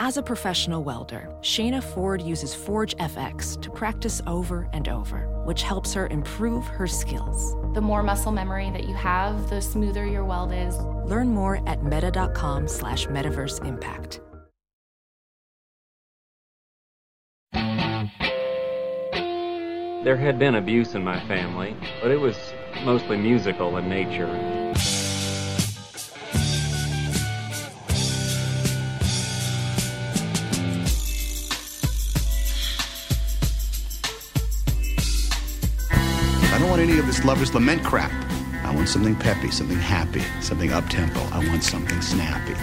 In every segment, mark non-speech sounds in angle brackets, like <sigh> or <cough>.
As a professional welder, Shayna Ford uses Forge FX to practice over and over, which helps her improve her skills. The more muscle memory that you have, the smoother your weld is. Learn more at meta.com slash metaverse impact. There had been abuse in my family, but it was mostly musical in nature. Want any of this lover's lament crap. I want something peppy, something happy, something up tempo. I want something snappy.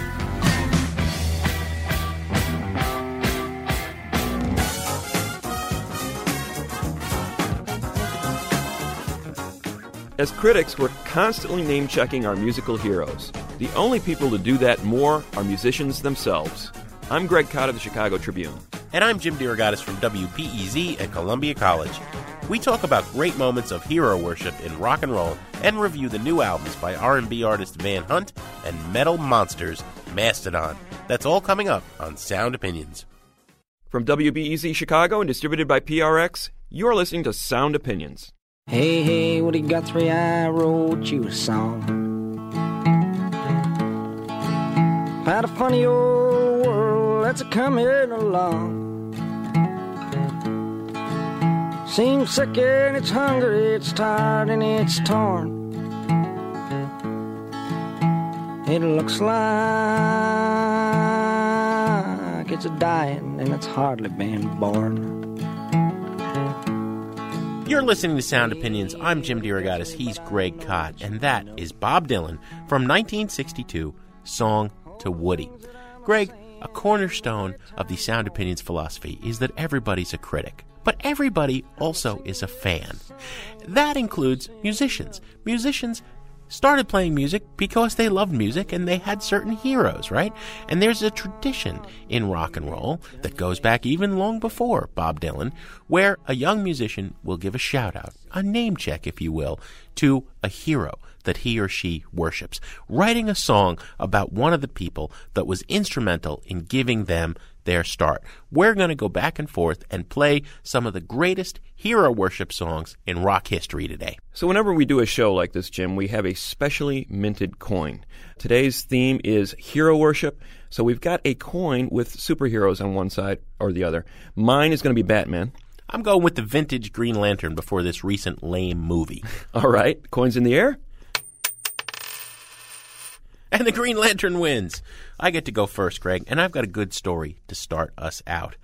As critics, we're constantly name checking our musical heroes. The only people to do that more are musicians themselves. I'm Greg Kot of the Chicago Tribune. And I'm Jim DeRogatis from WBEZ at Columbia College. We talk about great moments of hero worship in rock and roll and review the new albums by R&B artist Van Hunt and metal monsters Mastodon. That's all coming up on Sound Opinions. From WBEZ Chicago and distributed by PRX, you're listening to Sound Opinions. Hey, hey, what do you got three? I wrote you a song. About a funny old that's a coming along. Seems sick and it's hungry, it's tired and it's torn. It looks like it's dying and it's hardly been born. You're listening to Sound Opinions. I'm Jim DeRogatis. He's Greg Kot. And that is Bob Dylan from 1962, Song to Woody. Greg, a cornerstone of the Sound Opinions philosophy is that everybody's a critic. But everybody also is a fan. That includes musicians. Musicians started playing music because they loved music and they had certain heroes, right? And there's a tradition in rock and roll that goes back even long before Bob Dylan, where a young musician will give a shout out, a name check, if you will, to a hero that he or she worships, writing a song about one of the people that was instrumental in giving them their start. We're going to go back and forth and play some of the greatest hero worship songs in rock history today. So, whenever we do a show like this, Jim, we have a specially minted coin. Today's theme is hero worship. So, we've got a coin with superheroes on one side or the other. Mine is going to be Batman. I'm going with the vintage Green Lantern before this recent lame movie. <laughs> All right, coins in the air. <laughs> And the Green Lantern wins. I get to go first, Greg, and I've got a good story to start us out.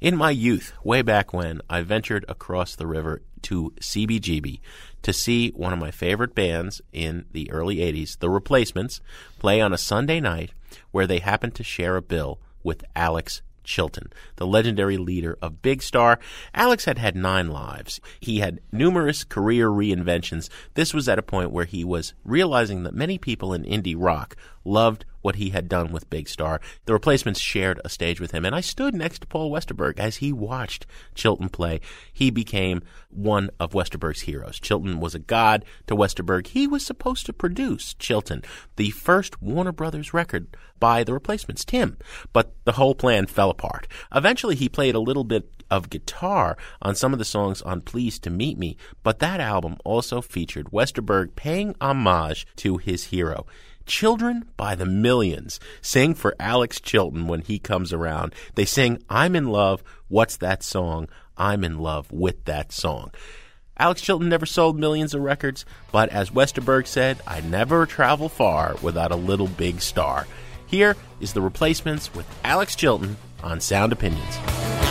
In my youth, way back when, I ventured across the river to CBGB to see one of my favorite bands in the early 80s, The Replacements, play on a Sunday night where they happened to share a bill with Alex Chilton, the legendary leader of Big Star. Alex had had nine lives. He had numerous career reinventions. This was at a point where he was realizing that many people in indie rock loved what he had done with Big Star. The replacements shared a stage with him, and I stood next to Paul Westerberg as he watched Chilton play. He became one of Westerberg's heroes. Chilton was a god to Westerberg. He was supposed to produce Chilton, the first Warner Brothers record by the replacements, Tim, but the whole plan fell apart. Eventually, he played a little bit of guitar on some of the songs on Pleased to Meet Me, but that album also featured Westerberg paying homage to his hero. Children by the millions sing for Alex Chilton when he comes around. They sing, I'm in love. What's that song? I'm in love with that song. Alex Chilton never sold millions of records, but as Westerberg said, I never travel far without a little big star. Here is the replacements with Alex Chilton on Sound Opinions.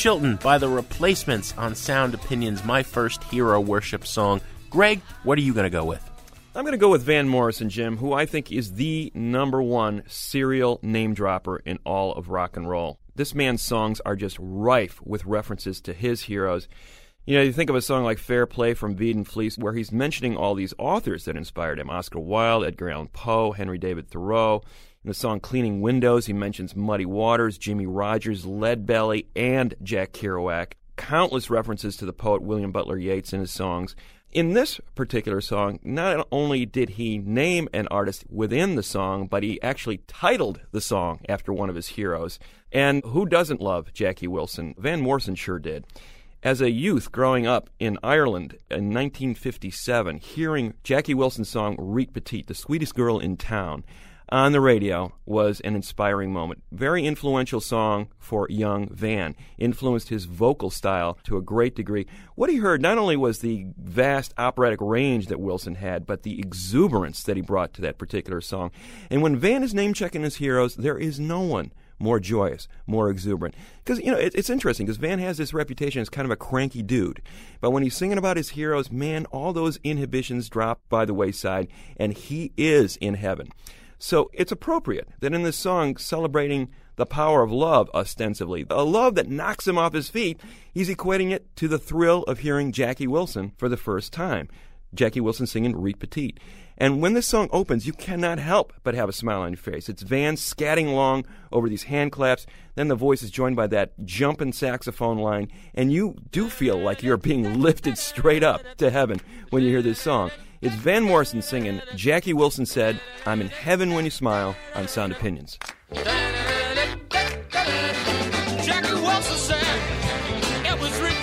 Chilton by The Replacements on Sound Opinions, my first hero worship song. Greg, what are you going to go with? I'm going to go with Van Morrison, Jim, who I think is the number one serial name dropper in all of rock and roll. This man's songs are just rife with references to his heroes. You know, you think of a song like Fair Play from Veedon Fleece, where he's mentioning all these authors that inspired him Oscar Wilde, Edgar Allan Poe, Henry David Thoreau. In the song Cleaning Windows, he mentions Muddy Waters, Jimmie Rodgers, Leadbelly, and Jack Kerouac. Countless references to the poet William Butler Yeats in his songs. In this particular song, not only did he name an artist within the song, but he actually titled the song after one of his heroes. And who doesn't love Jackie Wilson? Van Morrison sure did. As a youth growing up in Ireland in 1957, hearing Jackie Wilson's song Reet Petite, the sweetest girl in town, on the radio was an inspiring moment. Very influential song for young Van. Influenced his vocal style to a great degree. What he heard not only was the vast operatic range that Wilson had, but the exuberance that he brought to that particular song. And when Van is name checking his heroes, there is no one more joyous, more exuberant. Because, you know, it, it's interesting because Van has this reputation as kind of a cranky dude. But when he's singing about his heroes, man, all those inhibitions drop by the wayside, and he is in heaven. So it's appropriate that in this song celebrating the power of love, ostensibly, a love that knocks him off his feet, he's equating it to the thrill of hearing Jackie Wilson for the first time. Jackie Wilson singing Reet Petite. And when this song opens, you cannot help but have a smile on your face. It's Van scatting along over these hand claps. Then the voice is joined by that jumping saxophone line, and you do feel like you're being lifted straight up to heaven when you hear this song. It's Van Morrison singing Jackie Wilson said, I'm in heaven when you smile on Sound Opinions. Jackie Wilson said it was Reet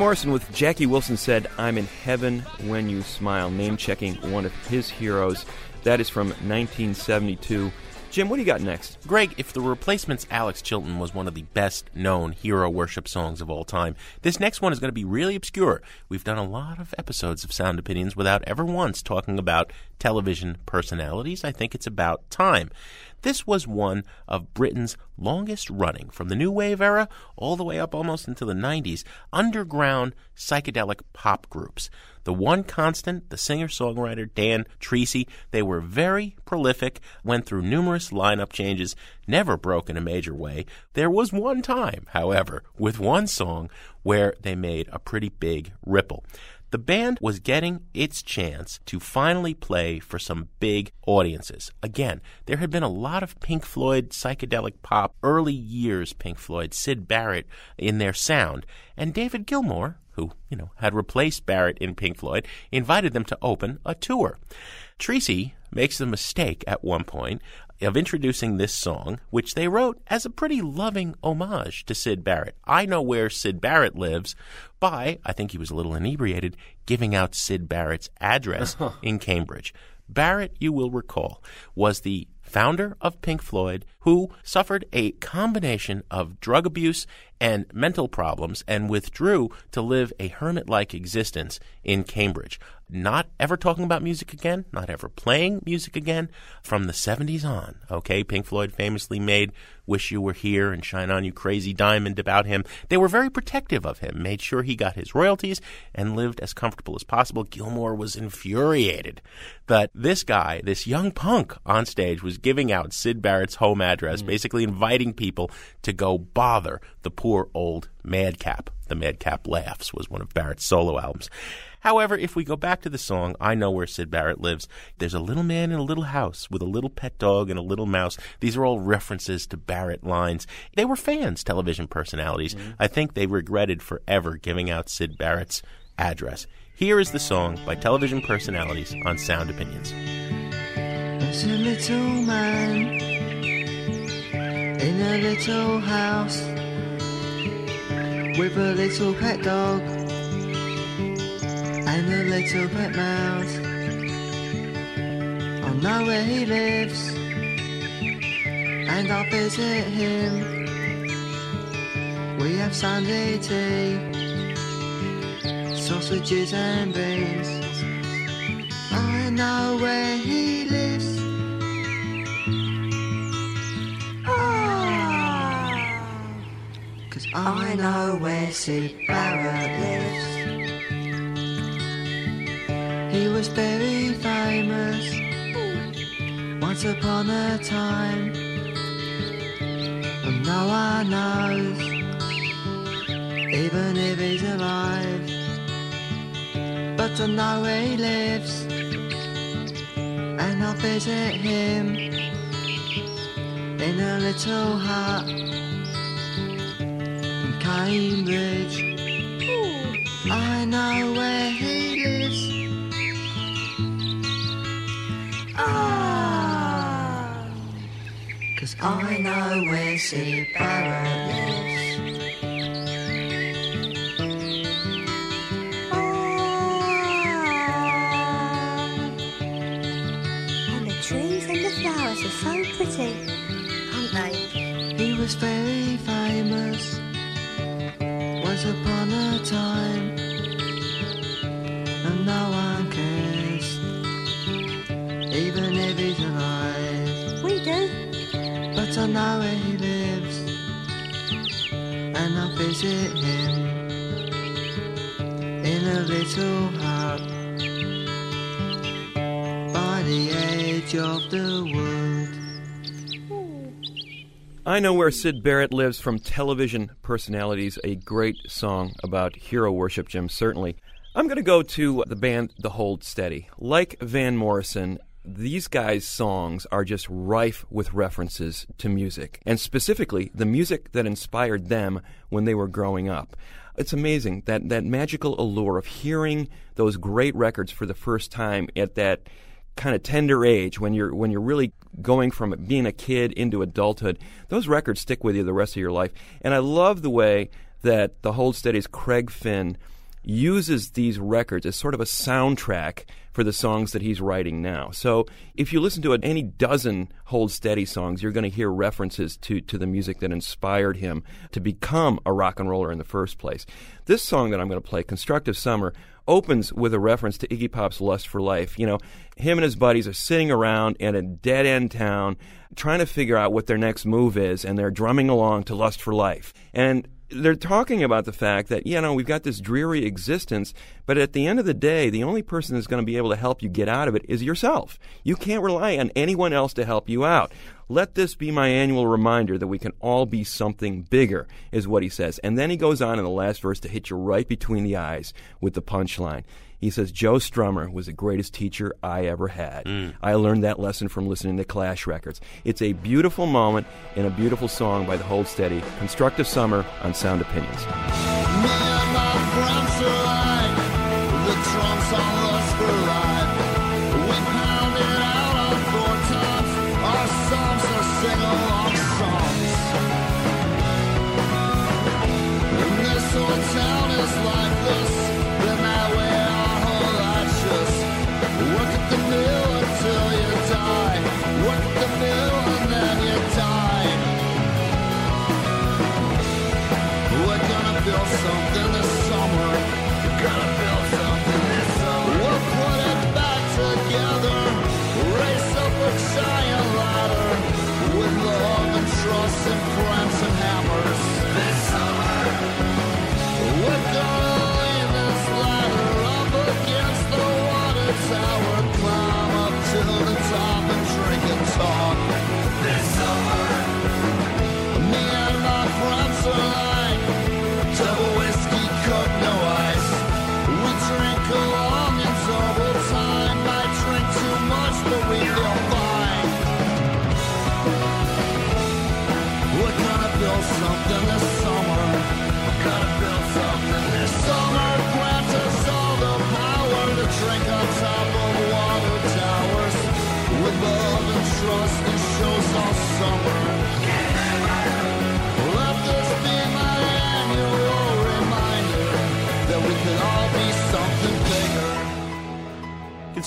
Morrison with Jackie Wilson said, I'm in heaven when you smile, name checking one of his heroes. That is from 1972. Jim, what do you got next? Greg, if the replacement's Alex Chilton was one of the best known hero worship songs of all time, this next one is going to be really obscure. We've done a lot of episodes of Sound Opinions without ever once talking about television personalities. I think it's about time. This was one of Britain's longest running, from the New Wave era all the way up almost into the 90s, underground psychedelic pop groups. The one constant, the singer songwriter Dan Treacy, they were very prolific, went through numerous lineup changes, never broke in a major way. There was one time, however, with one song where they made a pretty big ripple. The band was getting its chance to finally play for some big audiences. Again, there had been a lot of Pink Floyd psychedelic pop, early years Pink Floyd, Syd Barrett in their sound, and David Gilmour, who, you know, had replaced Barrett in Pink Floyd, invited them to open a tour. Treacy makes the mistake at one point of introducing this song, which they wrote as a pretty loving homage to Syd Barrett. I Know Where Syd Barrett Lives by, I think he was a little inebriated, giving out Syd Barrett's address <laughs> in Cambridge. Barrett, you will recall, was the founder of Pink Floyd, who suffered a combination of drug abuse and mental problems and withdrew to live a hermit like existence in Cambridge. Not ever talking about music again, not ever playing music again from the 70s on. Okay, Pink Floyd famously made Wish You Were Here and Shine On You Crazy Diamond about him. They were very protective of him, made sure he got his royalties, and lived as comfortable as possible. Gilmour was infuriated that this guy, this young punk on stage, was giving out Syd Barrett's home address, mm. basically inviting people to go bother the poor old madcap. The Madcap Laughs was one of Barrett's solo albums. However, if we go back to the song, I Know Where Syd Barrett Lives, there's a little man in a little house with a little pet dog and a little mouse. These are all references to Barrett lines. They were fans, television personalities. Mm-hmm. I think they regretted forever giving out Syd Barrett's address. Here is the song by television personalities on Sound Opinions. There's a little man in a little house with a little pet dog and a little pet mouse. I know where he lives and I'll visit him. We have Sunday tea, sausages and beans. I know where he lives. I know where Syd Barrett lives. He was very famous once upon a time. And no one knows, even if he's alive. But I know where he lives, and I'll visit him in a little hut Cambridge. I know where he lives. Ah, cause I know where Syd Barrett lives. And the trees and the flowers are so pretty, aren't they? He was very time, and no one cares, even if he's alive. We do. But I know where he lives, and I'll visit him in a little hut by the edge of the wood. I Know Where Syd Barrett Lives from television personalities, a great song about hero worship, Jim, certainly. I'm going to go to the band The Hold Steady. Like Van Morrison, these guys' songs are just rife with references to music, and specifically the music that inspired them when they were growing up. It's amazing that, that magical allure of hearing those great records for the first time at that kind of tender age when you're when you're really going from being a kid into adulthood those records stick with you the rest of your life. And i love the way that the hold steady's craig finn uses these records as sort of a soundtrack for the songs that he's writing now. So if you listen to any dozen Hold Steady songs, you're going to hear references to, to the music that inspired him to become a rock and roller in the first place. This song that I'm going to play, Constructive Summer, opens with a reference to Iggy Pop's Lust for Life. You know, him and his buddies are sitting around in a dead end town trying to figure out what their next move is, and they're drumming along to Lust for Life. And they're talking about the fact that you know we've got this dreary existence, but at the end of the day, the only person that's going to be able to help you get out of it is yourself. You can't rely on anyone else to help you out. Let this be my annual reminder that we can all be something bigger, is what he says. And then he goes on in the last verse to hit you right between the eyes with the punchline. He says, Joe Strummer was the greatest teacher I ever had. Mm. I learned that lesson from listening to Clash records. It's a beautiful moment and a beautiful song by the Hold Steady. Constructive Summer on Sound Opinions.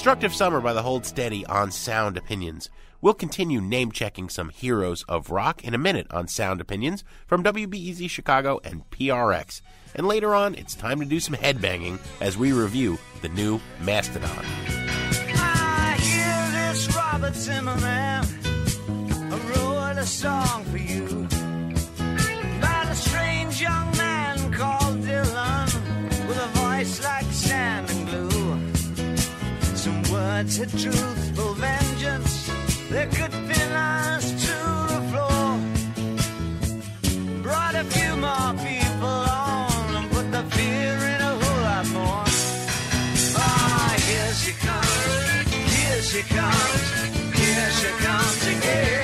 Constructive Summer by the Hold Steady on Sound Opinions. We'll continue name checking some heroes of rock in a minute on Sound Opinions from WBEZ Chicago and PRX. And later on, it's time to do some headbanging as we review the new Mastodon. I hear this Robert Zimmerman wrote a song for you words had truthful vengeance that could pin us to the floor. Brought a few more people on and put the fear in a whole lot more. Ah, here she comes, here she comes, here she comes again.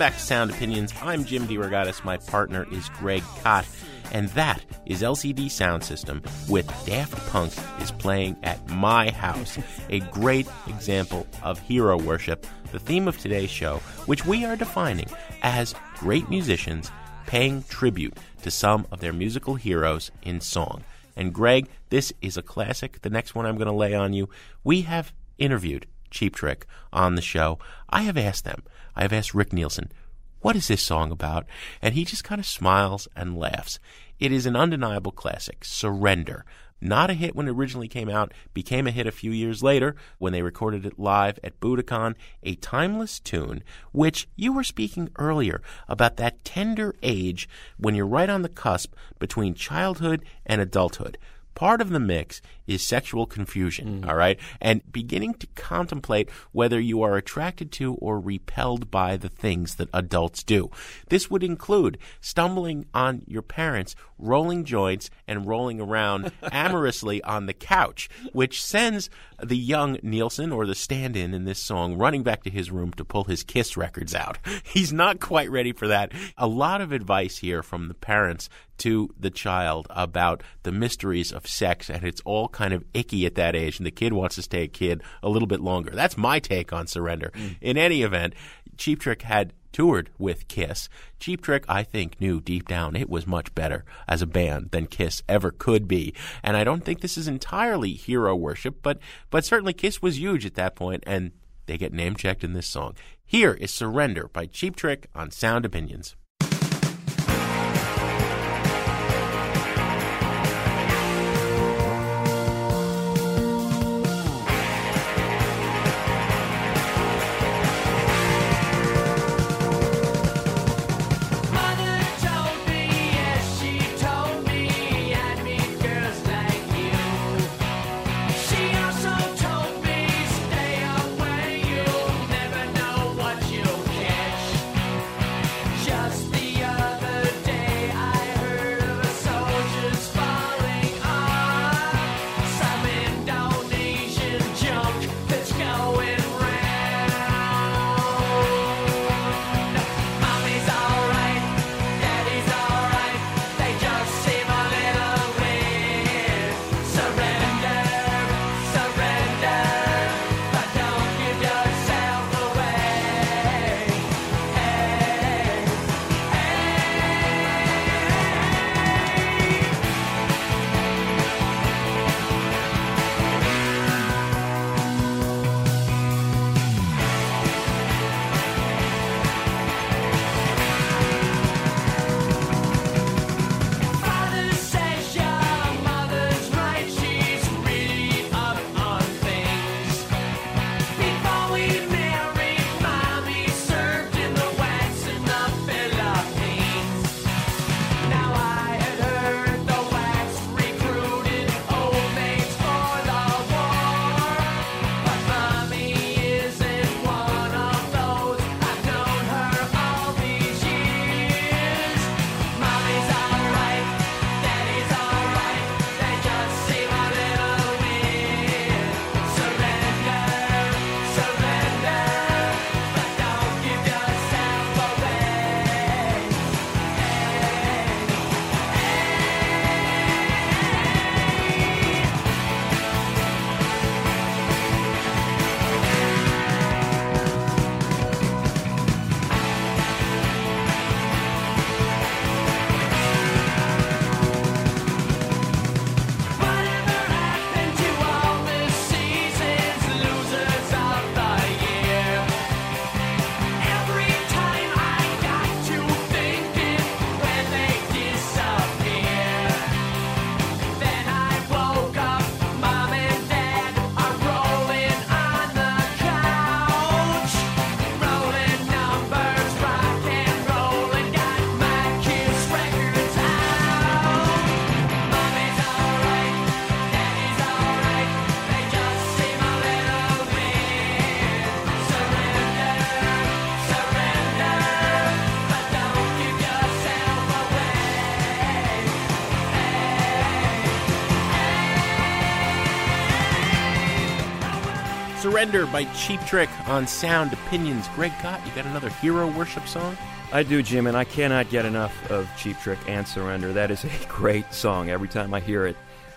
Back to Sound Opinions. I'm Jim DeRogatis. My partner is Greg Kot. And that is LCD Sound System with Daft Punk is playing at my house. A great example of hero worship, the theme of today's show, which we are defining as great musicians paying tribute to some of their musical heroes in song. And Greg, this is a classic. The next one I'm going to lay on you. We have interviewed Cheap Trick on the show. I have asked them, I have asked Rick Nielsen, what is this song about? And he just kind of smiles and laughs. It is an undeniable classic, Surrender, Not a hit when it originally came out, became a hit a few years later when they recorded it live at Budokan, a timeless tune, which you were speaking earlier about that tender age when you're right on the cusp between childhood and adulthood. Part of the mix is sexual confusion, mm. all right? And beginning to contemplate whether you are attracted to or repelled by the things that adults do. This would include stumbling on your parents, rolling joints, and rolling around <laughs> amorously on the couch, which sends the young Nielsen or the stand in in this song running back to his room to pull his Kiss records out. <laughs> He's not quite ready for that. A lot of advice here from the parents to the child about the mysteries of sex, and it's all kind of icky at that age, and the kid wants to stay a kid a little bit longer. That's my take on Surrender. Mm. In any event, Cheap Trick had toured with Kiss. Cheap Trick, I think, knew deep down it was much better as a band than Kiss ever could be. And I don't think this is entirely hero worship, but but certainly Kiss was huge at that point, and they get name checked in this song. Here is Surrender by Cheap Trick on Sound Opinions. Surrender by Cheap Trick on Sound Opinions. Greg Kot, you got another hero worship song? I do, Jim, and I cannot get enough of Cheap Trick and Surrender. That is a <laughs> great song every time I hear it.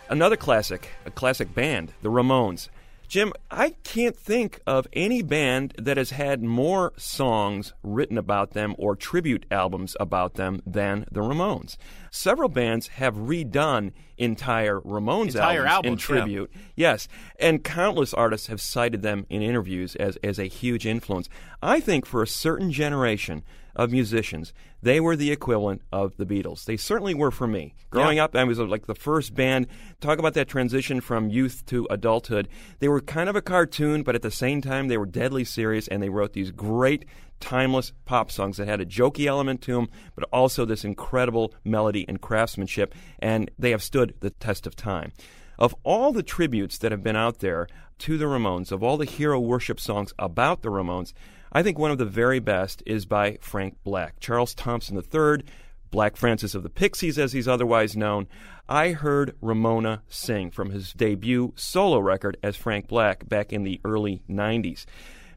Another classic, a classic band, the Ramones. Jim, I can't think of any band that has had more songs written about them or tribute albums about them than the Ramones. several bands have redone entire Ramones Entire albums, in albums, yeah. tribute. Yes, and countless artists have cited them in interviews as, as a huge influence. I think for a certain generation of musicians, they were the equivalent of the Beatles. They certainly were for me. Growing up, I was uh, like the first band. Talk about that transition from youth to adulthood. They were kind of a cartoon, but at the same time, they were deadly serious, and they wrote these great timeless pop songs that had a jokey element to them, but also this incredible melody and craftsmanship, and they have stood the test of time. Of all the tributes that have been out there to the Ramones, of all the hero worship songs about the Ramones, I think one of the very best is by Frank Black. Charles Thompson III, Black Francis of the Pixies, as he's otherwise known. I heard Ramona sing from his debut solo record as Frank Black back in the early 90s.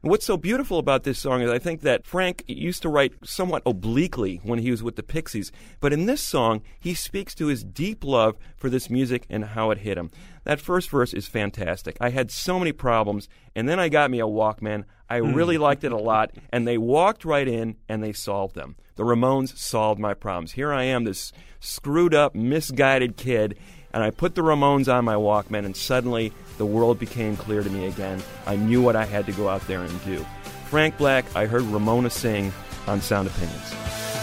And what's so beautiful about this song is I think that Frank used to write somewhat obliquely when he was with the Pixies, but in this song, he speaks to his deep love for this music and how it hit him. That first verse is fantastic. I had so many problems, and then I got me a Walkman. I really hmm. liked it a lot, and they walked right in and they solved them. The Ramones solved my problems. Here I am, this screwed up, misguided kid, and I put the Ramones on my Walkman, and suddenly the world became clear to me again. I knew what I had to go out there and do. Frank Black, I heard Ramona sing on Sound Opinions.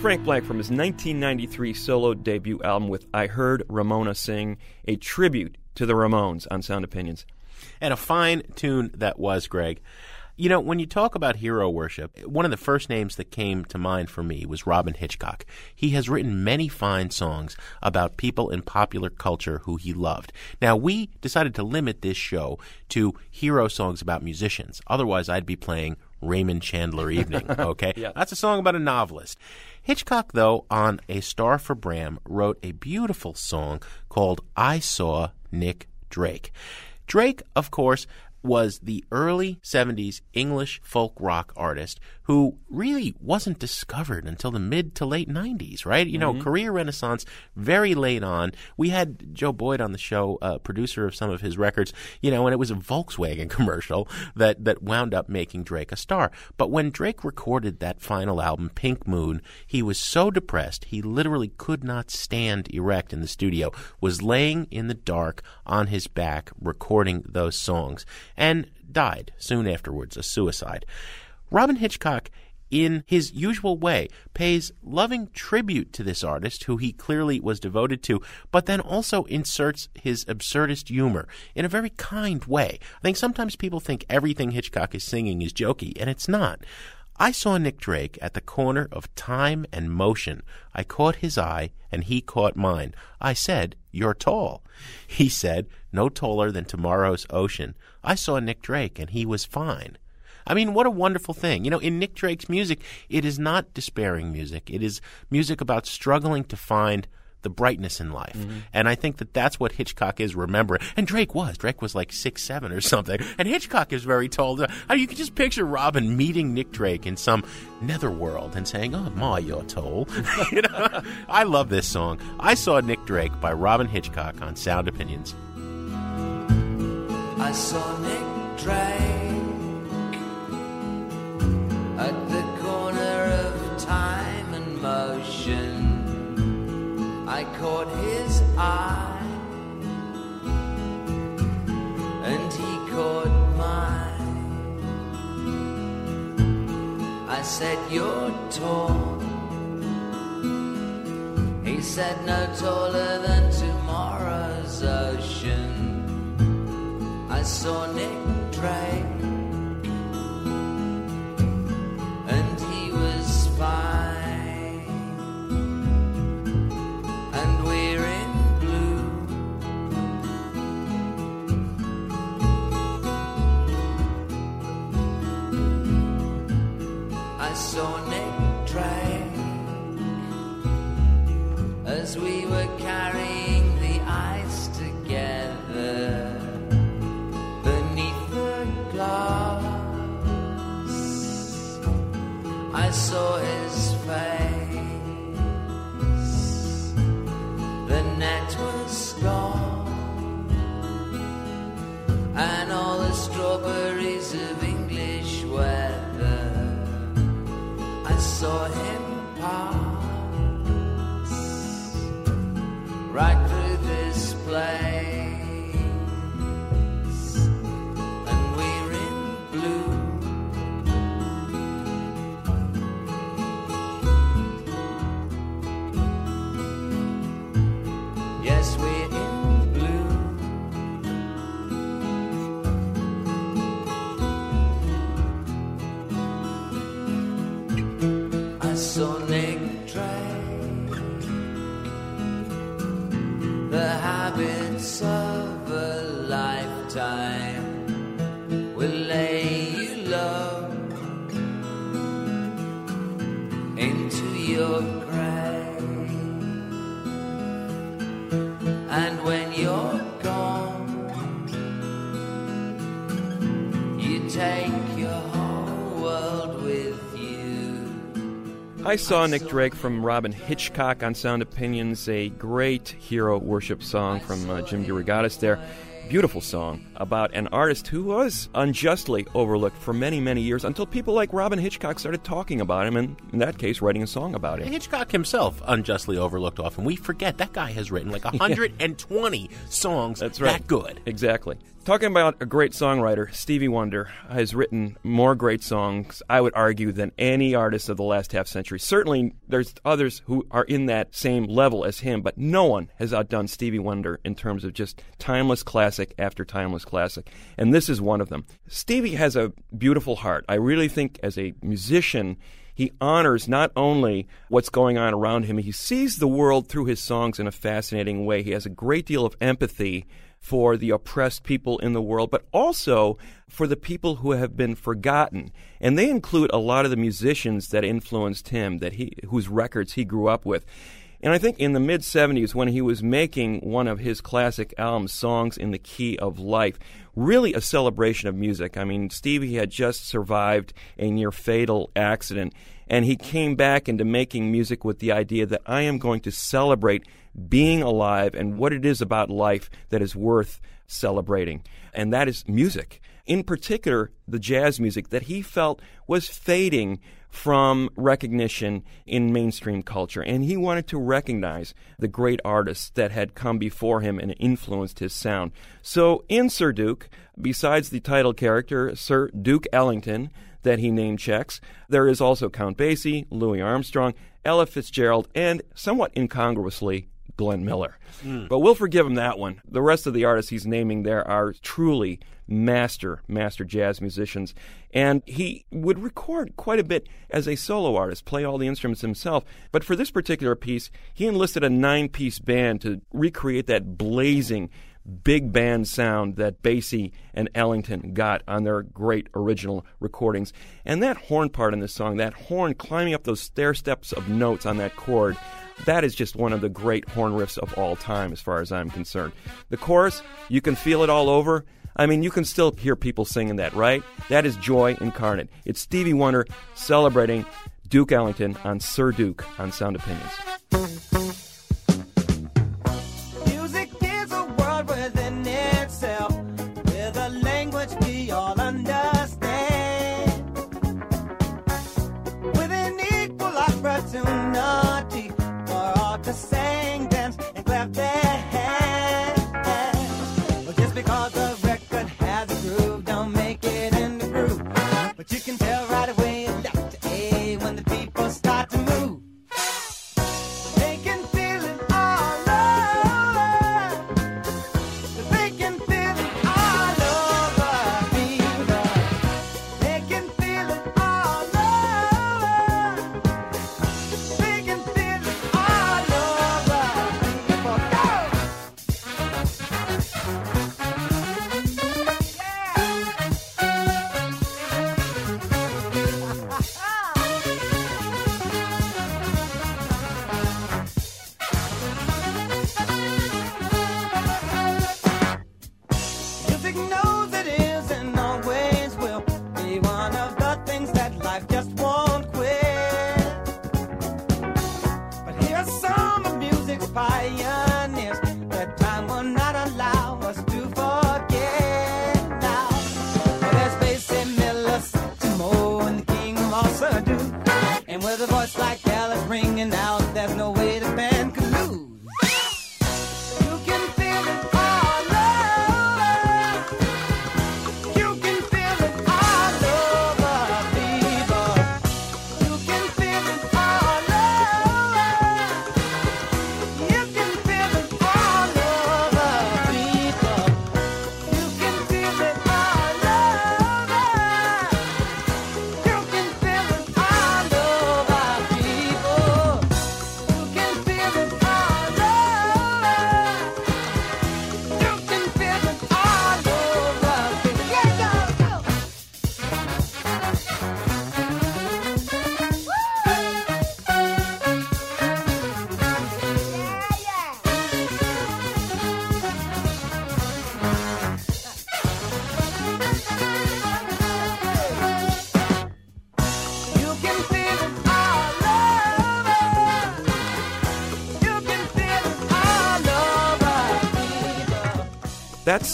Frank Black from his 1993 solo debut album with I Heard Ramona Sing, a tribute to the Ramones on Sound Opinions. And a fine tune that was, Greg. You know, when you talk about hero worship, one of the first names that came to mind for me was Robyn Hitchcock. He has written many fine songs about people in popular culture who he loved. Now, we decided to limit this show to hero songs about musicians. Otherwise, I'd be playing Raymond Chandler Evening, <laughs> okay? Yeah. That's a song about a novelist. Hitchcock, though, on A Star for Bram, wrote a beautiful song called I Saw Nick Drake. Drake, of course, was the early 70s English folk rock artist who really wasn't discovered until the mid to late 90s, right? You know, career renaissance very late on. We had Joe Boyd on the show, uh, producer of some of his records, you know, and it was a Volkswagen <laughs> commercial that, that wound up making Drake a star. But when Drake recorded that final album, Pink Moon, he was so depressed, he literally could not stand erect in the studio, was laying in the dark on his back recording those songs. And died soon afterwards, a suicide. Robyn Hitchcock in his usual way, pays loving tribute to this artist who he clearly was devoted to, but then also inserts his absurdist humor in a very kind way. I think sometimes people think everything Hitchcock is singing is jokey, and it's not. I saw Nick Drake at the corner of time and motion. I caught his eye, and he caught mine. I said, You're tall. He said, No taller than tomorrow's ocean. I saw Nick Drake, and he was fine. I mean, what a wonderful thing. You know, in Nick Drake's music, it is not despairing music. It is music about struggling to find the brightness in life. Mm-hmm. And I think that that's what Hitchcock is remembering. And Drake was. Drake was like six seven or something. And Hitchcock is very tall. You can just picture Robyn meeting Nick Drake in some netherworld and saying, "Oh, Ma, you're tall." <laughs> you know, I love this song. I saw Nick Drake by Robyn Hitchcock on Sound Opinions. I saw Nick Drake at the corner of time and motion. I caught his eye, and he caught mine. I said, You're tall. He said, No taller than tomorrow's ocean. I saw Nick Drake, and he was fine. Nick Drake as we were carrying I saw Nick Drake from Robyn Hitchcock on Sound Opinions, a great hero worship song from uh, Jim DeRogatis there. Beautiful song about an artist who was unjustly overlooked for many, many years until people like Robyn Hitchcock started talking about him, and in that case, writing a song about him. Hitchcock himself unjustly overlooked often. We forget that guy has written like <laughs> 120 songs That's right. that good. Exactly. Talking about a great songwriter, Stevie Wonder has written more great songs, I would argue, than any artist of the last half century. Certainly, there's others who are in that same level as him, but no one has outdone Stevie Wonder in terms of just timeless classic after timeless classic. And this is one of them. Stevie has a beautiful heart. I really think, as a musician, he honors not only what's going on around him, he sees the world through his songs in a fascinating way. He has a great deal of empathy for the oppressed people in the world, but also for the people who have been forgotten. And they include a lot of the musicians that influenced him, that he, whose records he grew up with. And I think in the mid 70s, when he was making one of his classic albums, Songs in the Key of Life, really a celebration of music. I mean, Stevie had just survived a near fatal accident, and he came back into making music with the idea that I am going to celebrate being alive and what it is about life that is worth celebrating. And that is music. in particular the jazz music that he felt was fading from recognition in mainstream culture. And he wanted to recognize the great artists that had come before him and influenced his sound. So in Sir Duke, besides the title character, Sir Duke Ellington, that he name checks, there is also Count Basie, Louis Armstrong, Ella Fitzgerald, and somewhat incongruously, Glenn Miller. Hmm. But we'll forgive him that one. The rest of the artists he's naming there are truly master, master jazz musicians. And he would record quite a bit as a solo artist, play all the instruments himself. But for this particular piece, he enlisted a nine piece band to recreate that blazing, big band sound that Basie and Ellington got on their great original recordings. And that horn part in this song, that horn climbing up those stair steps of notes on that chord, that is just one of the great horn riffs of all time, as far as I'm concerned. The chorus, you can feel it all over. I mean, you can still hear people singing that, right? That is joy incarnate. It's Stevie Wonder celebrating Duke Ellington on Sir Duke on Sound Opinions.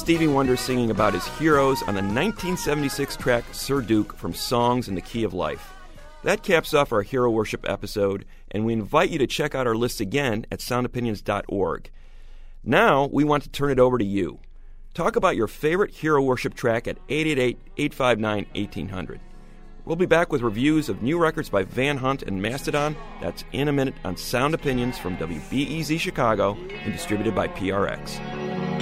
Stevie Wonder singing about his heroes on the 1976 track Sir Duke from Songs in the Key of Life. That caps off our hero worship episode, and we invite you to check out our list again at soundopinions.org. Now, we want to turn it over to you. Talk about your favorite hero worship track at 888 859 1800. We'll be back with reviews of new records by Van Hunt and Mastodon. That's in a minute on Sound Opinions from WBEZ Chicago and distributed by PRX.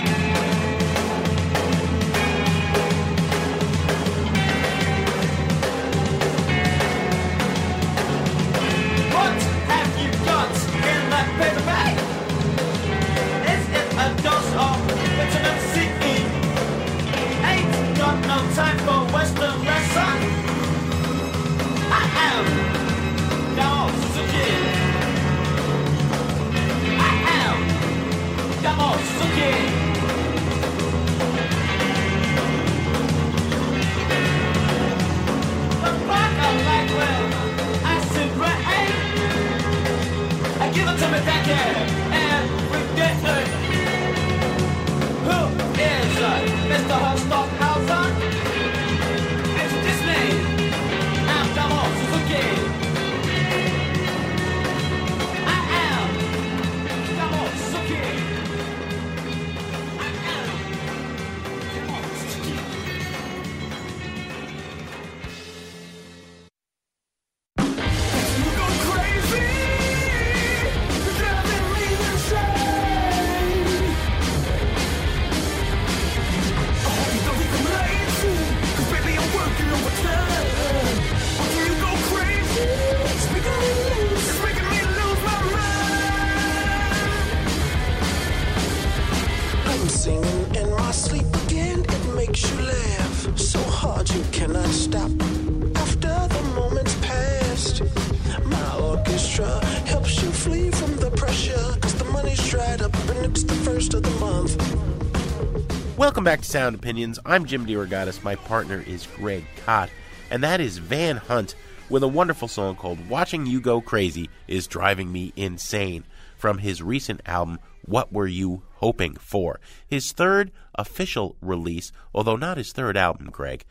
Suzuki. Sound Opinions. I'm Jim DeRogatis. My partner is Greg Kot, and that is Van Hunt with a wonderful song called Watching You Go Crazy is Driving Me Insane from his recent album, What Were You Hoping For? His third official release, although not his third album, Greg.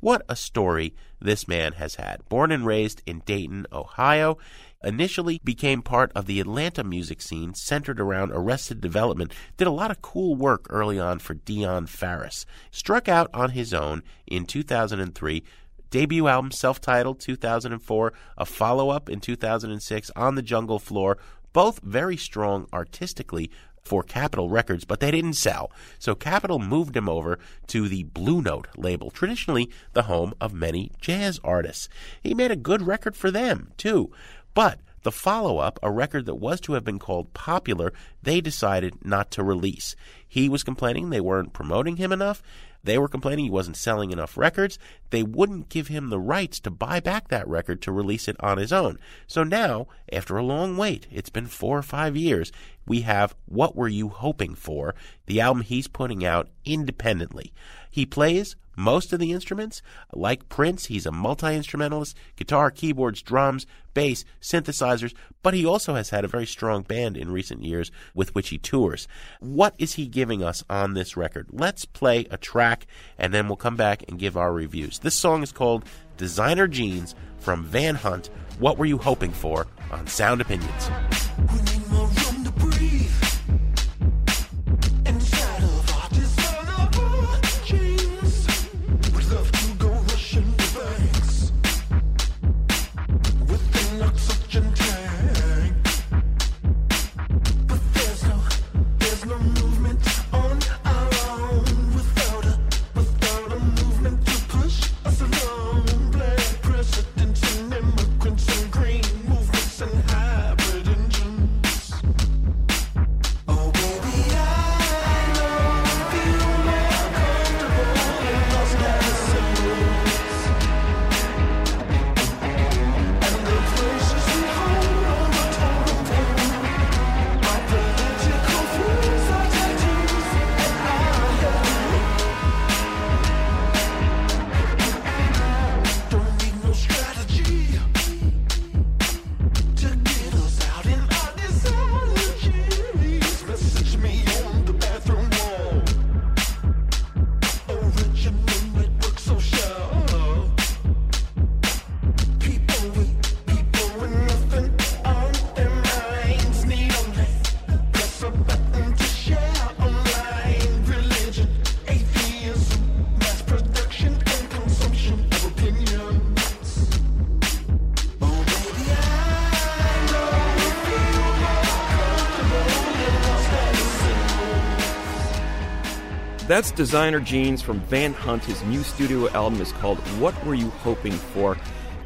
What a story this man has had. Born and raised in Dayton, Ohio, initially became part of the Atlanta music scene centered around Arrested Development, did a lot of cool work early on for Dionne Farris. Struck out on his own in 2003, debut album self-titled 2004, a follow-up in 2006 on the Jungle Floor, both very strong artistically for Capitol Records, but they didn't sell. So Capitol moved him over to the Blue Note label, traditionally the home of many jazz artists. He made a good record for them, too. But the follow up, a record that was to have been called Popular, they decided not to release. He was complaining they weren't promoting him enough. They were complaining he wasn't selling enough records. They wouldn't give him the rights to buy back that record to release it on his own. So now, after a long wait, it's been four or five years, we have What Were You Hoping For, the album he's putting out independently. He plays most of the instruments. Like Prince, he's a multi instrumentalist guitar, keyboards, drums, bass, synthesizers, but he also has had a very strong band in recent years with which he tours. What is he giving us on this record? Let's play a track and then we'll come back and give our reviews. This song is called Designer Jeans from Van Hunt. What were you hoping for on Sound Opinions? That's Designer Jeans from Van Hunt. His new studio album is called What Were You Hoping For?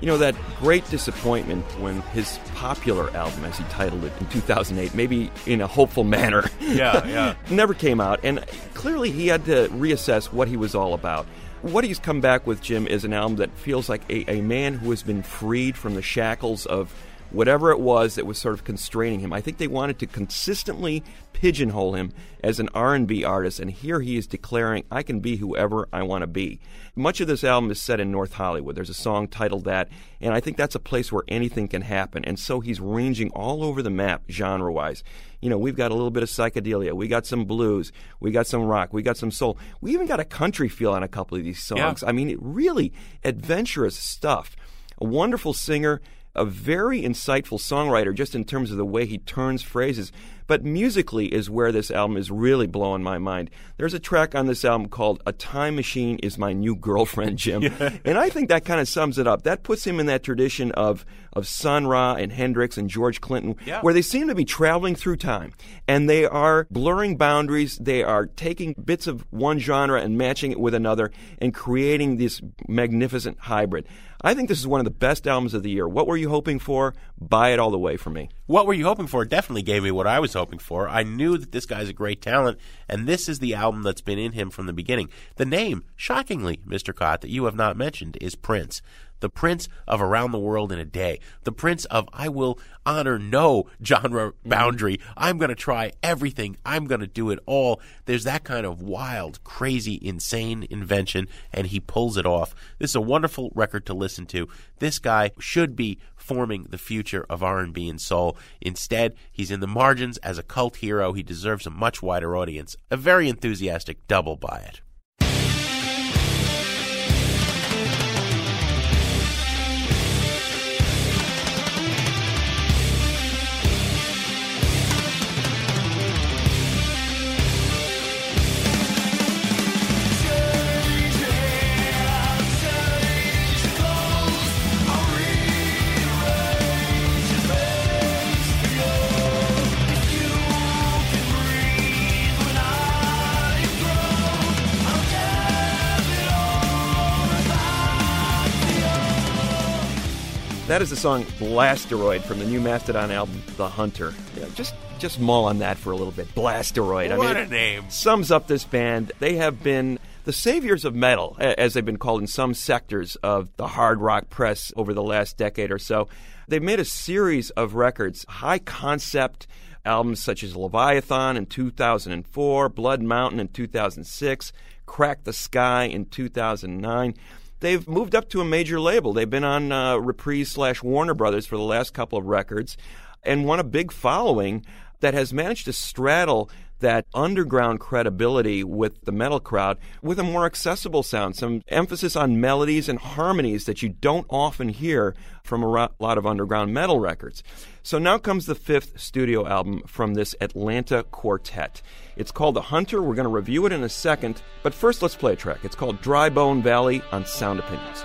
You know, that great disappointment when his popular album, as he titled it in 2008, maybe in a hopeful manner, Yeah, yeah. <laughs> never came out. And clearly he had to reassess what he was all about. What he's come back with, Jim, is an album that feels like a, a man who has been freed from the shackles of whatever it was that was sort of constraining him. I think they wanted to consistently pigeonhole him as an R&B artist and here he is declaring I can be whoever I want to be. Much of this album is set in North Hollywood. There's a song titled that and I think that's a place where anything can happen and so he's ranging all over the map genre-wise. You know, we've got a little bit of psychedelia, we got some blues, we got some rock, we got some soul. We even got a country feel on a couple of these songs. I mean, it really adventurous stuff. A wonderful singer, a very insightful songwriter just in terms of the way he turns phrases. But musically is where this album is really blowing my mind. There's a track on this album called A Time Machine is My New Girlfriend, Jim. <laughs> And I think that kind of sums it up. That puts him in that tradition of, of Sun Ra and Hendrix and George Clinton, Yeah. where they seem to be traveling through time. And they are blurring boundaries. They are taking bits of one genre and matching it with another and creating this magnificent hybrid. I think this is one of the best albums of the year. What were you hoping for? Buy it all the way for me. What were you hoping for? Definitely gave me what I was hoping for. I knew that this guy's a great talent, and this is the album that's been in him from the beginning. The name, shockingly, Mr. Kot, that you have not mentioned is Prince. The Prince of Around the World in a Day. The Prince of I will honor no genre mm-hmm. boundary. I'm going to try everything. I'm going to do it all. There's that kind of wild, crazy, insane invention, and he pulls it off. This is a wonderful record to listen to. This guy should be forming the future of R&B and soul. Instead, he's in the margins as a cult hero. He deserves a much wider audience. A very enthusiastic double buy it. That is the song Blasteroid from the new Mastodon album, The Hunter. Yeah, just just mull on that for a little bit. Blasteroid. I What mean, a name. Sums up this band. They have been the saviors of metal, as they've been called in some sectors of the hard rock press over the last decade or so. They've made a series of records, high concept albums such as Leviathan in 2004, Blood Mountain in 2006, Crack the Skye in 2009 they've moved up to a major label. They've been on uh, Reprise slash Warner Brothers for the last couple of records and won a big following that has managed to straddle that underground credibility with the metal crowd with a more accessible sound, some emphasis on melodies and harmonies that you don't often hear from a ro- lot of underground metal records. So now comes the fifth studio album from this Atlanta quartet. It's called The Hunter. We're going to review it in a second, but first let's play a track. It's called Dry Bone Valley on Sound Opinions.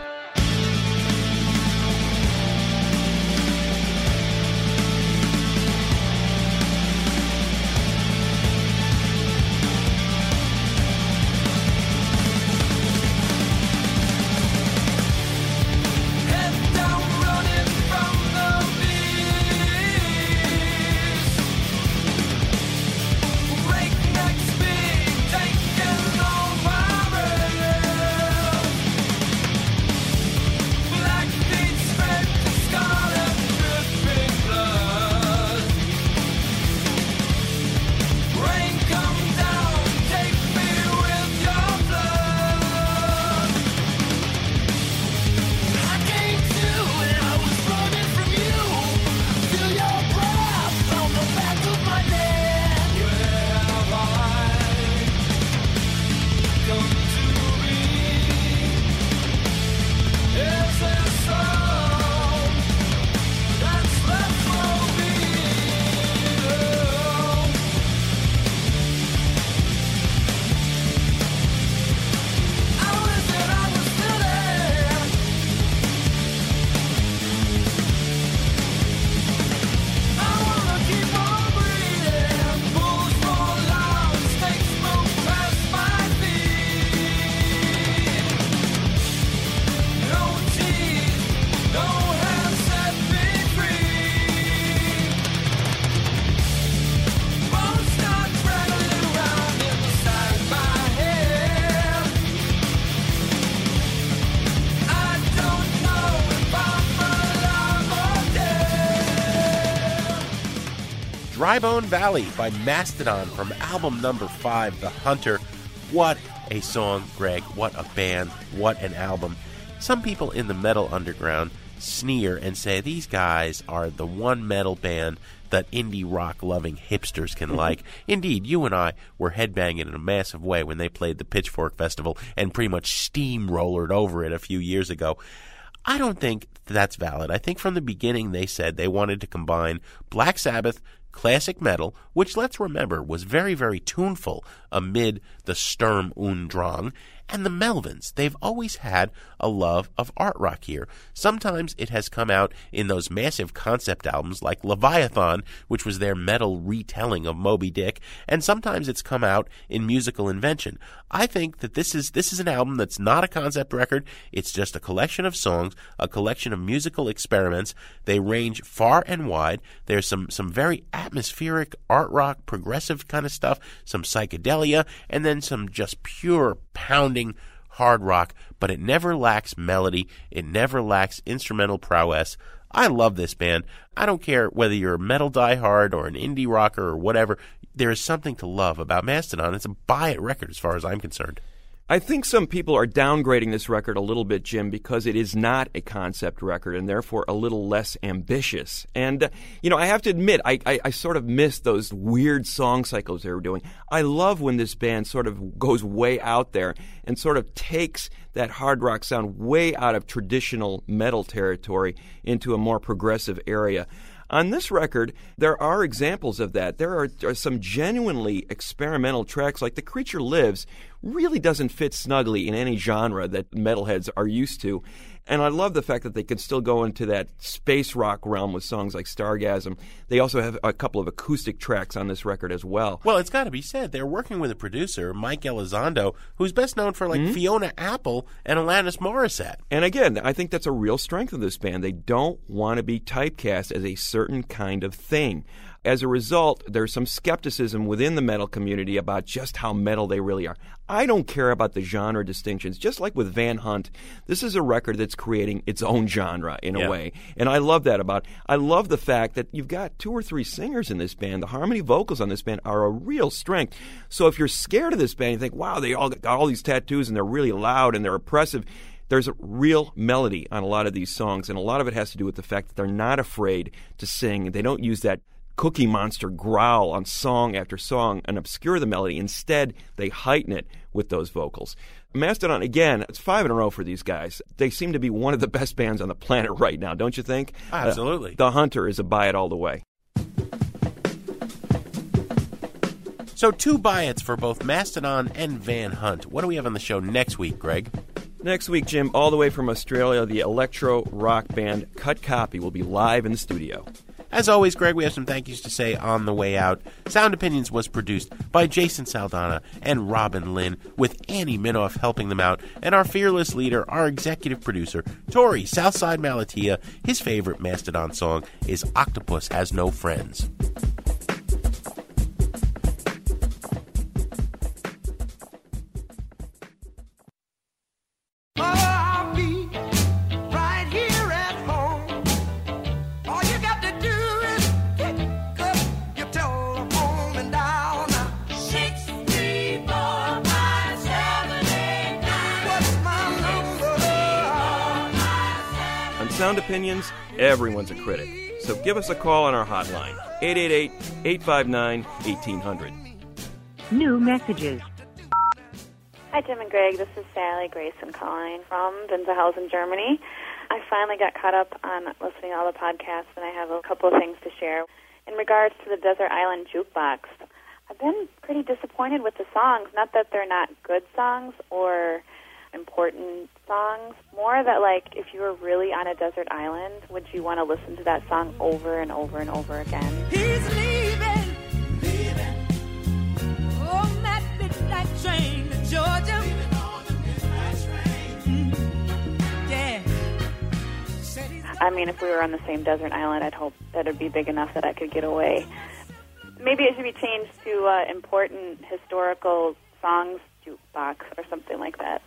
Drybone Valley by Mastodon from album number five, The Hunter. What a song, Greg. What a band. What an album. Some people in the metal underground sneer and say these guys are the one metal band that indie rock loving hipsters can <laughs> like. Indeed, you and I were headbanging in a massive way when they played the Pitchfork Festival and pretty much steamrollered over it a few years ago. I don't think that's valid. I think from the beginning they said they wanted to combine Black Sabbath, classic metal, which let's remember was very, very tuneful amid the Sturm und Drang, and the Melvins. They've always had a love of art rock here. Sometimes it has come out in those massive concept albums like Leviathan, which was their metal retelling of Moby Dick, and sometimes it's come out in musical invention. I think that this is this is an album that's not a concept record. It's just a collection of songs, a collection of musical experiments. They range far and wide. There's some some very atmospheric art rock, progressive kind of stuff, some psychedelia, and then some just pure pounding hard rock, but it never lacks melody. It never lacks instrumental prowess. I love this band. I don't care whether you're a metal diehard or an indie rocker or whatever. There is something to love about Mastodon. It's a buy it record as far as I'm concerned. I think some people are downgrading this record a little bit, Jim, because it is not a concept record and therefore a little less ambitious. And, uh, you know, I have to admit, I, I, I sort of miss those weird song cycles they were doing. I love when this band sort of goes way out there and sort of takes that hard rock sound way out of traditional metal territory into a more progressive area. On this record, there are examples of that. There are, are, some genuinely experimental tracks, like The Creature Lives, really doesn't fit snugly in any genre that metalheads are used to. And I love the fact that they can still go into that space rock realm with songs like Stargasm. They also have a couple of acoustic tracks on this record as well. Well, it's got to be said, they're working with a producer, Mike Elizondo, who's best known for like mm-hmm. Fiona Apple and Alanis Morissette. And again, I think that's a real strength of this band. They don't want to be typecast as a certain kind of thing. As a result, there's some skepticism within the metal community about just how metal they really are. I don't care about the genre distinctions. Just like with Van Hunt, this is a record that's creating its own genre in a Yeah. way. And I love that about I love the fact that you've got two or three singers in this band. The harmony vocals on this band are a real strength. So if you're scared of this band, you think, wow, they all got all these tattoos and they're really loud and they're oppressive. There's a real melody on a lot of these songs, and a lot of it has to do with the fact that they're not afraid to sing. They don't use that cookie monster growl on song after song and obscure the melody. Instead, they heighten it with those vocals. Mastodon, again, it's five in a row for these guys. They seem to be one of the best bands on the planet <laughs> right now, don't you think? Absolutely. Uh, the Hunter is a buy it all the way. So, two buy-its for both Mastodon and Van Hunt. What do we have on the show next week, Greg? Next week, Jim, all the way from Australia, the electro rock band Cut Copy will be live in the studio. As always, Greg, we have some thank yous to say on the way out. Sound Opinions was produced by Jason Saldanha and Robin Lynn, with Annie Minoff helping them out, and our fearless leader, our executive producer, Torey Southside Malatia. His favorite Mastodon song is Octopus Has No Friends. Everyone's a critic. So give us a call on our hotline, 888 859 1800. New messages. Hi, Jim and Greg. This is Sally Grayson calling from Winterhausen, Germany. I finally got caught up on listening to all the podcasts, and I have a couple of things to share. In regards to the Desert Island Jukebox, I've been pretty disappointed with the songs. Not that they're not good songs or important songs, more that, like, if you were really on a desert island, would you want to listen to that song over and over and over again? He's leaving, leaving on that midnight train to Georgia. Mm. Yeah. I mean, if we were on the same desert island, I'd hope that it'd be big enough that I could get away. Maybe it should be changed to uh, important historical songs jukebox or something like that.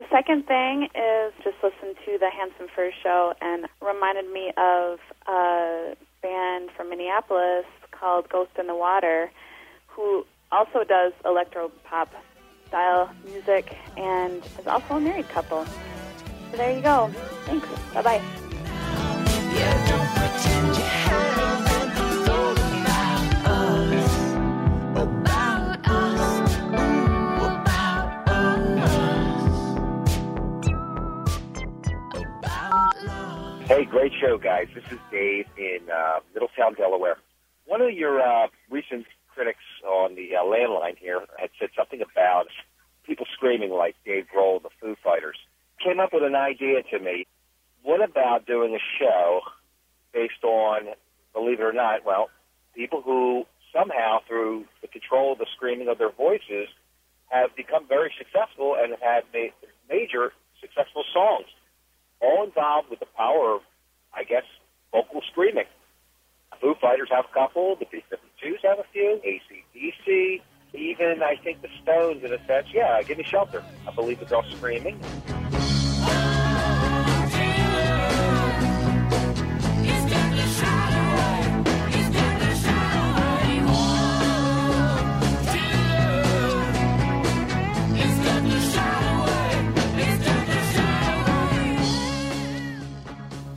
The second thing is just listen to the Handsome Furs show and reminded me of a band from Minneapolis called Ghost in the Water, who also does electro pop style music and is also a married couple. So there you go. Thanks. Bye bye. Hey, great show, guys. This is Dave in uh, Middletown, Delaware. One of your uh, recent critics on the uh, landline here had said something about people screaming like Dave Grohl, the Foo Fighters, came up with an idea to me. What about doing a show based on, believe it or not, well, people who somehow, through the control of the screaming of their voices, have become very successful and have made major successful songs, all involved with the power of, I guess, vocal screaming. Foo Fighters have a couple, the B-52s have a few, ACDC, even I think the Stones, in a sense, yeah, Give Me Shelter. I believe they're all screaming.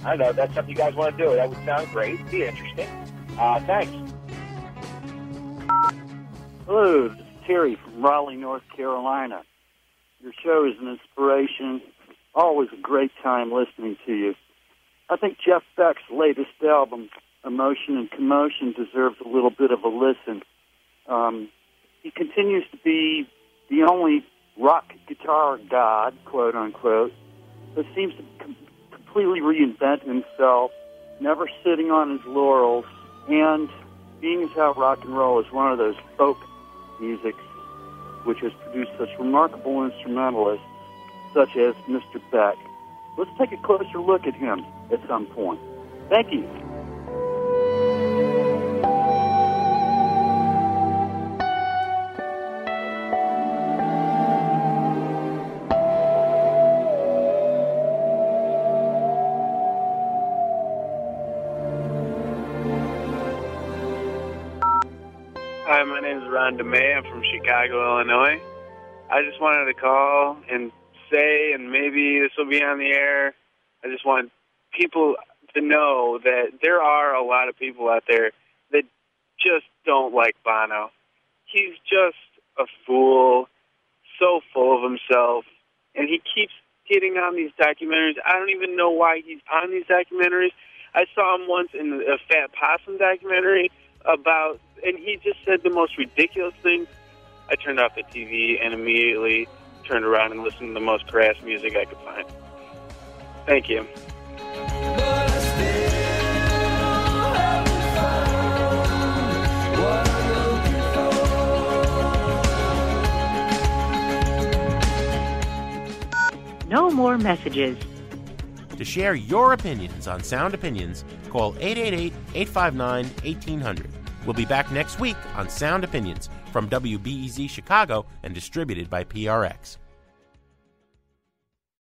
I don't know. That's something you guys want to do. That would sound great. Be interesting. Uh, thanks. Hello, this is Terry from Raleigh, North Carolina. Your show is an inspiration. Always a great time listening to you. I think Jeff Beck's latest album, Emotion and Commotion, deserves a little bit of a listen. Um, he continues to be the only rock guitar god, quote unquote, that seems to completely reinvent himself, never sitting on his laurels, and being as how rock and roll is one of those folk musics which has produced such remarkable instrumentalists such as Mr. Beck. Let's take a closer look at him at some point. Thank you. Ron DeMay. I'm from Chicago, Illinois. I just wanted to call and say, and maybe this will be on the air. I just want people to know that there are a lot of people out there that just don't like Bono. He's just a fool, so full of himself, and he keeps getting on these documentaries. I don't even know why he's on these documentaries. I saw him once in a Fat Possum documentary about, and he just said the most ridiculous things. I turned off the TV and immediately turned around and listened to the most crass music I could find. Thank you. No more messages. To share your opinions on Sound Opinions, call 888 859 1800. We'll be back next week on Sound Opinions from WBEZ Chicago and distributed by PRX.